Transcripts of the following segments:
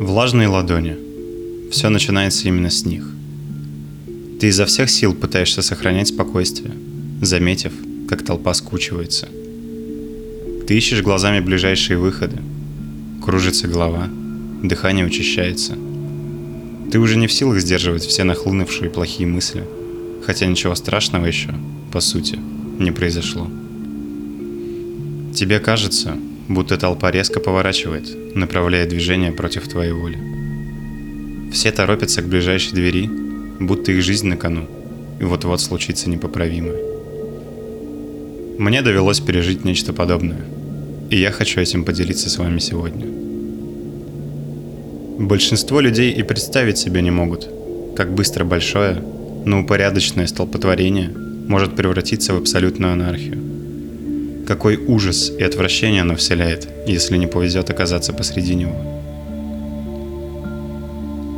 Влажные ладони. Все начинается именно с них. Ты изо всех сил пытаешься сохранять спокойствие, заметив, как толпа скучивается. Ты ищешь глазами ближайшие выходы. Кружится голова, дыхание учащается. Ты уже не в силах сдерживать все нахлынувшие плохие мысли, хотя ничего страшного еще, по сути, не произошло. Тебе кажется, будто толпа резко поворачивает, направляя движение против твоей воли. Все торопятся к ближайшей двери, будто их жизнь на кону, и вот-вот случится непоправимое. Мне довелось пережить нечто подобное, и я хочу этим поделиться с вами сегодня. Большинство людей и представить себе не могут, как быстро большое, но упорядоченное столпотворение может превратиться в абсолютную анархию – какой ужас и отвращение оно вселяет, если не повезет оказаться посреди него.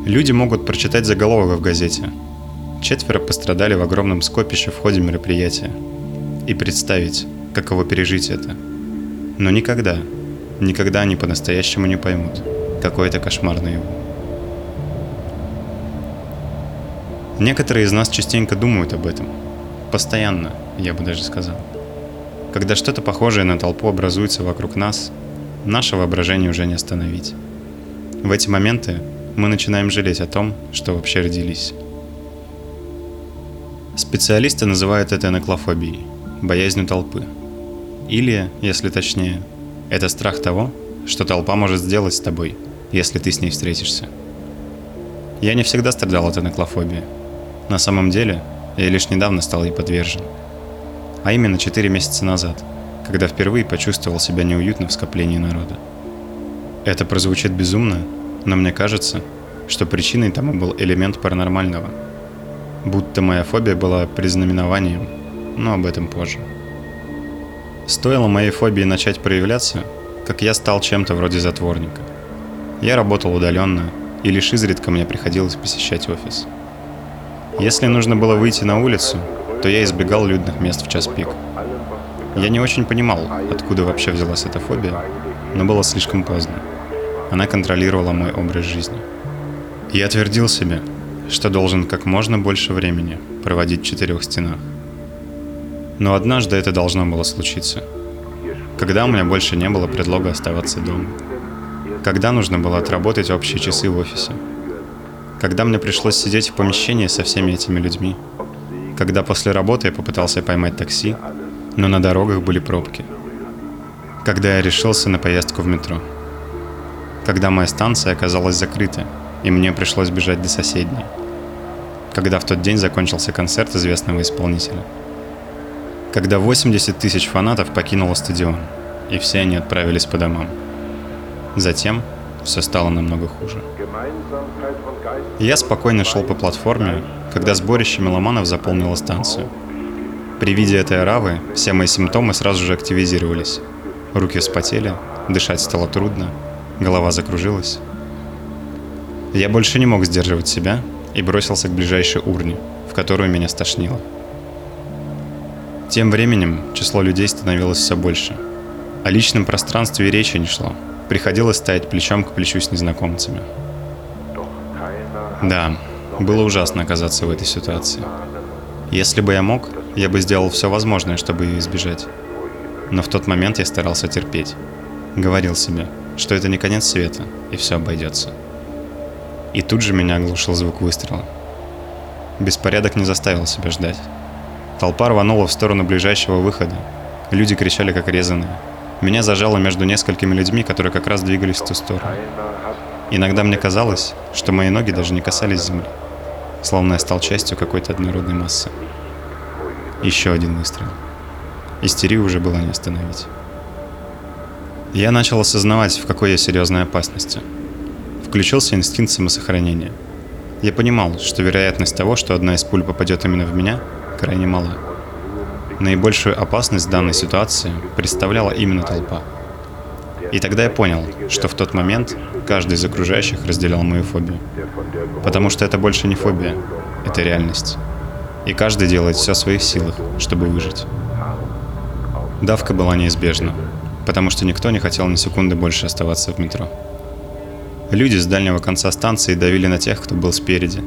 Люди могут прочитать заголовок в газете. Четверо пострадали в огромном скопище в ходе мероприятия. И представить, каково пережить это. Но никогда, никогда они по-настоящему не поймут, какой это кошмар наяву. Некоторые из нас частенько думают об этом. Постоянно, я бы даже сказал. Когда что-то похожее на толпу образуется вокруг нас, наше воображение уже не остановить. В эти моменты мы начинаем жалеть о том, что вообще родились. Специалисты называют это наклофобией, боязнью толпы. Или, если точнее, это страх того, что толпа может сделать с тобой, если ты с ней встретишься. Я не всегда страдал от наклофобии. На самом деле, я лишь недавно стал ей подвержен – а именно 4 месяца назад, когда впервые почувствовал себя неуютно в скоплении народа. Это прозвучит безумно, но мне кажется, что причиной тому был элемент паранормального. Будто моя фобия была признаменованием, но об этом позже. Стоило моей фобии начать проявляться, как я стал чем-то вроде затворника. Я работал удаленно, и лишь изредка мне приходилось посещать офис. Если нужно было выйти на улицу, то я избегал людных мест в час пик. Я не очень понимал, откуда вообще взялась эта фобия, но было слишком поздно. Она контролировала мой образ жизни. Я твердил себе, что должен как можно больше времени проводить в четырех стенах. Но однажды это должно было случиться. Когда у меня больше не было предлога оставаться дома. Когда нужно было отработать общие часы в офисе. Когда мне пришлось сидеть в помещении со всеми этими людьми – когда после работы я попытался поймать такси, но на дорогах были пробки. Когда я решился на поездку в метро. Когда моя станция оказалась закрыта, и мне пришлось бежать до соседней. Когда в тот день закончился концерт известного исполнителя. Когда 80 тысяч фанатов покинуло стадион, и все они отправились по домам. Затем все стало намного хуже. Я спокойно шел по платформе, когда сборище меломанов заполнило станцию. При виде этой оравы все мои симптомы сразу же активизировались. Руки вспотели, дышать стало трудно, голова закружилась. Я больше не мог сдерживать себя и бросился к ближайшей урне, в которую меня стошнило. Тем временем число людей становилось все больше. О личном пространстве и речи не шло. Приходилось стоять плечом к плечу с незнакомцами. Да, было ужасно оказаться в этой ситуации. Если бы я мог, я бы сделал все возможное, чтобы ее избежать. Но в тот момент я старался терпеть. Говорил себе, что это не конец света, и все обойдется. И тут же меня оглушил звук выстрела. Беспорядок не заставил себя ждать. Толпа рванула в сторону ближайшего выхода. Люди кричали как резаные. Меня зажало между несколькими людьми, которые как раз двигались в ту сторону. Иногда мне казалось, что мои ноги даже не касались земли словно я стал частью какой-то однородной массы. Еще один выстрел. Истерию уже было не остановить. Я начал осознавать, в какой я серьезной опасности. Включился инстинкт самосохранения. Я понимал, что вероятность того, что одна из пуль попадет именно в меня, крайне мала. Наибольшую опасность данной ситуации представляла именно толпа. И тогда я понял, что в тот момент каждый из окружающих разделял мою фобию. Потому что это больше не фобия, это реальность. И каждый делает все в своих силах, чтобы выжить. Давка была неизбежна, потому что никто не хотел ни секунды больше оставаться в метро. Люди с дальнего конца станции давили на тех, кто был спереди.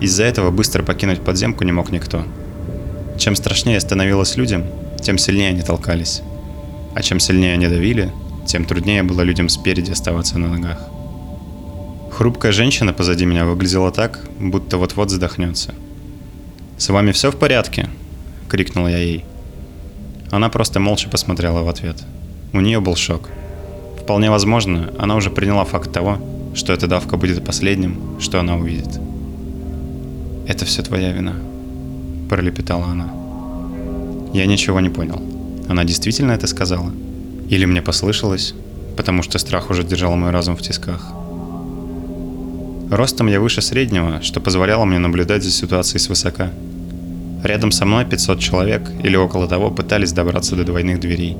Из-за этого быстро покинуть подземку не мог никто. Чем страшнее становилось людям, тем сильнее они толкались. А чем сильнее они давили, тем труднее было людям спереди оставаться на ногах. Хрупкая женщина позади меня выглядела так, будто вот-вот задохнется. «С вами все в порядке?» — крикнул я ей. Она просто молча посмотрела в ответ. У нее был шок. Вполне возможно, она уже приняла факт того, что эта давка будет последним, что она увидит. «Это все твоя вина», — пролепетала она. Я ничего не понял. Она действительно это сказала? Или мне послышалось, потому что страх уже держал мой разум в тисках? Ростом я выше среднего, что позволяло мне наблюдать за ситуацией свысока. Рядом со мной 500 человек или около того пытались добраться до двойных дверей,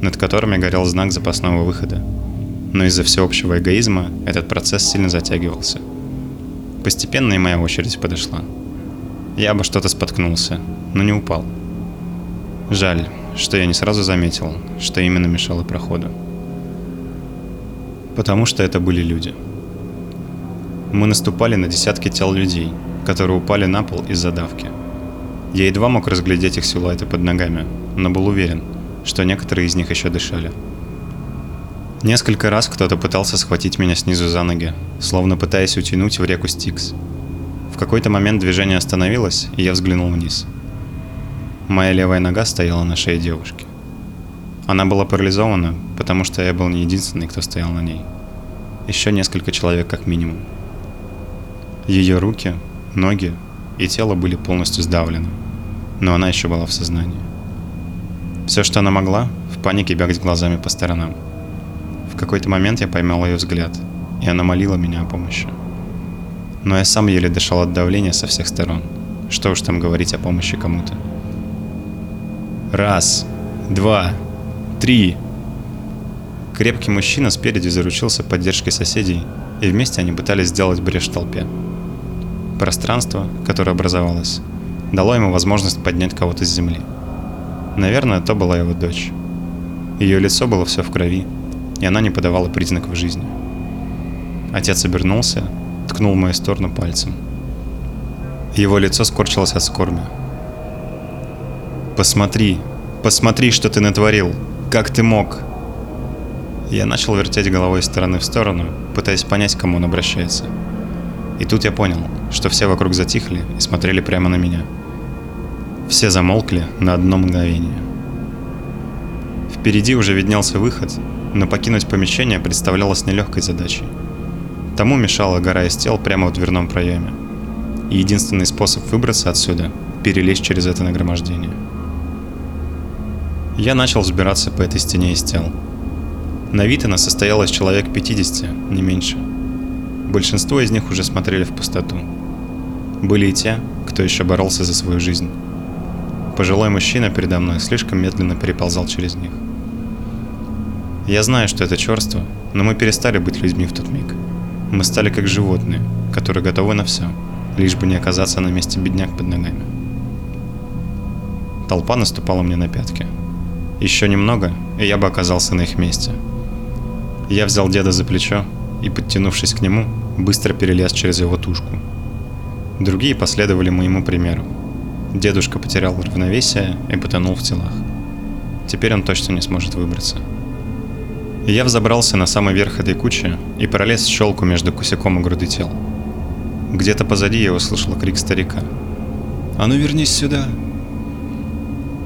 над которыми горел знак запасного выхода. Но из-за всеобщего эгоизма этот процесс сильно затягивался. Постепенно и моя очередь подошла. Я бы что-то споткнулся, но не упал. Жаль, что я не сразу заметил, что именно мешало проходу. Потому что это были люди. Мы наступали на десятки тел людей, которые упали на пол из-за давки. Я едва мог разглядеть их силуэты под ногами, но был уверен, что некоторые из них еще дышали. Несколько раз кто-то пытался схватить меня снизу за ноги, словно пытаясь утянуть в реку Стикс. В какой-то момент движение остановилось, и я взглянул вниз – Моя левая нога стояла на шее девушки. Она была парализована, потому что я был не единственный, кто стоял на ней. Еще несколько человек как минимум. Ее руки, ноги и тело были полностью сдавлены, но она еще была в сознании. Все, что она могла, в панике бегать глазами по сторонам. В какой-то момент я поймал ее взгляд, и она молила меня о помощи. Но я сам еле дышал от давления со всех сторон. Что уж там говорить о помощи кому-то. Раз, два, три. Крепкий мужчина спереди заручился поддержкой соседей, и вместе они пытались сделать брешь в толпе. Пространство, которое образовалось, дало ему возможность поднять кого-то с земли. Наверное, это была его дочь. Ее лицо было все в крови, и она не подавала признаков жизни. Отец обернулся, ткнул в мою сторону пальцем. Его лицо скорчилось от скорби, Посмотри, посмотри, что ты натворил. Как ты мог? Я начал вертеть головой из стороны в сторону, пытаясь понять, к кому он обращается. И тут я понял, что все вокруг затихли и смотрели прямо на меня. Все замолкли на одно мгновение. Впереди уже виднелся выход, но покинуть помещение представлялось нелегкой задачей. Тому мешала гора из тел прямо в дверном проеме. И единственный способ выбраться отсюда – перелезть через это нагромождение – я начал взбираться по этой стене из тел. На вид она состояла из человек 50, не меньше. Большинство из них уже смотрели в пустоту. Были и те, кто еще боролся за свою жизнь. Пожилой мужчина передо мной слишком медленно переползал через них. Я знаю, что это черство, но мы перестали быть людьми в тот миг. Мы стали как животные, которые готовы на все, лишь бы не оказаться на месте бедняк под ногами. Толпа наступала мне на пятки – еще немного, и я бы оказался на их месте. Я взял деда за плечо и, подтянувшись к нему, быстро перелез через его тушку. Другие последовали моему примеру. Дедушка потерял равновесие и потонул в телах. Теперь он точно не сможет выбраться. Я взобрался на самый верх этой кучи и пролез в щелку между кусяком и груды тел. Где-то позади я услышал крик старика. «А ну вернись сюда!»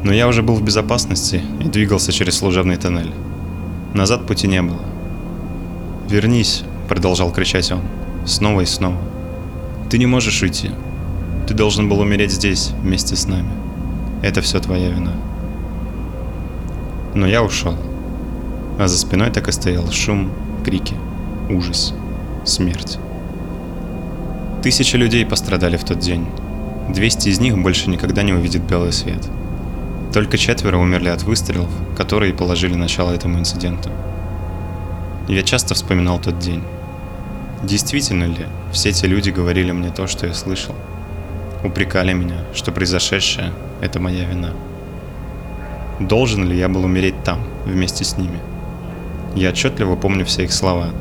Но я уже был в безопасности и двигался через служебный тоннель. Назад пути не было. «Вернись», — продолжал кричать он, снова и снова. «Ты не можешь уйти. Ты должен был умереть здесь, вместе с нами. Это все твоя вина». Но я ушел. А за спиной так и стоял шум, крики, ужас, смерть. Тысячи людей пострадали в тот день. 200 из них больше никогда не увидят белый свет. Только четверо умерли от выстрелов, которые положили начало этому инциденту. Я часто вспоминал тот день. Действительно ли все эти люди говорили мне то, что я слышал? Упрекали меня, что произошедшее – это моя вина. Должен ли я был умереть там, вместе с ними? Я отчетливо помню все их слова.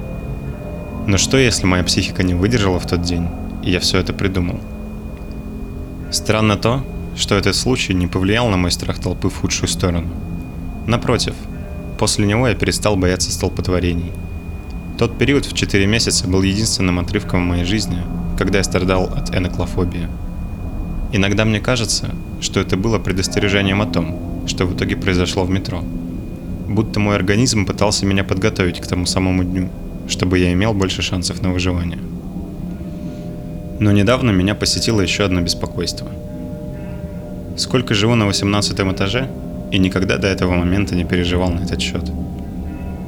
Но что, если моя психика не выдержала в тот день, и я все это придумал? Странно то, что этот случай не повлиял на мой страх толпы в худшую сторону. Напротив, после него я перестал бояться столпотворений. Тот период в 4 месяца был единственным отрывком в моей жизни, когда я страдал от эноклофобии. Иногда мне кажется, что это было предостережением о том, что в итоге произошло в метро. Будто мой организм пытался меня подготовить к тому самому дню, чтобы я имел больше шансов на выживание. Но недавно меня посетило еще одно беспокойство. Сколько живу на 18 этаже, и никогда до этого момента не переживал на этот счет.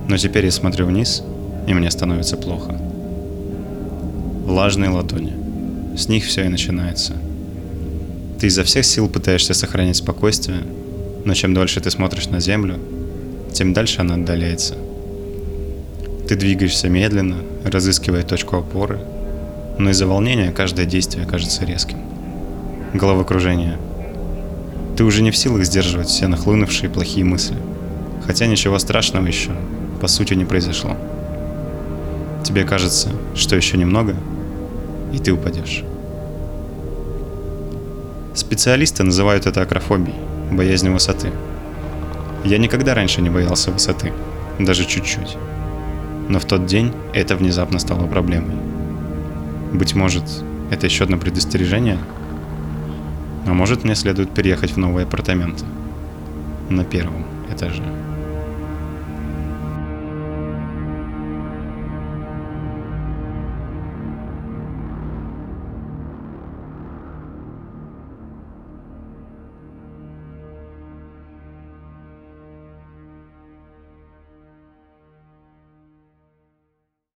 Но теперь я смотрю вниз, и мне становится плохо. Влажные ладони. С них все и начинается. Ты изо всех сил пытаешься сохранять спокойствие, но чем дольше ты смотришь на землю, тем дальше она отдаляется. Ты двигаешься медленно, разыскивая точку опоры, но из-за волнения каждое действие кажется резким. Головокружение. Ты уже не в силах сдерживать все нахлынувшие плохие мысли, хотя ничего страшного еще, по сути, не произошло. Тебе кажется, что еще немного, и ты упадешь. Специалисты называют это акрофобией, боязнью высоты. Я никогда раньше не боялся высоты, даже чуть-чуть. Но в тот день это внезапно стало проблемой. Быть может, это еще одно предостережение? А может, мне следует переехать в новые апартаменты на первом этаже.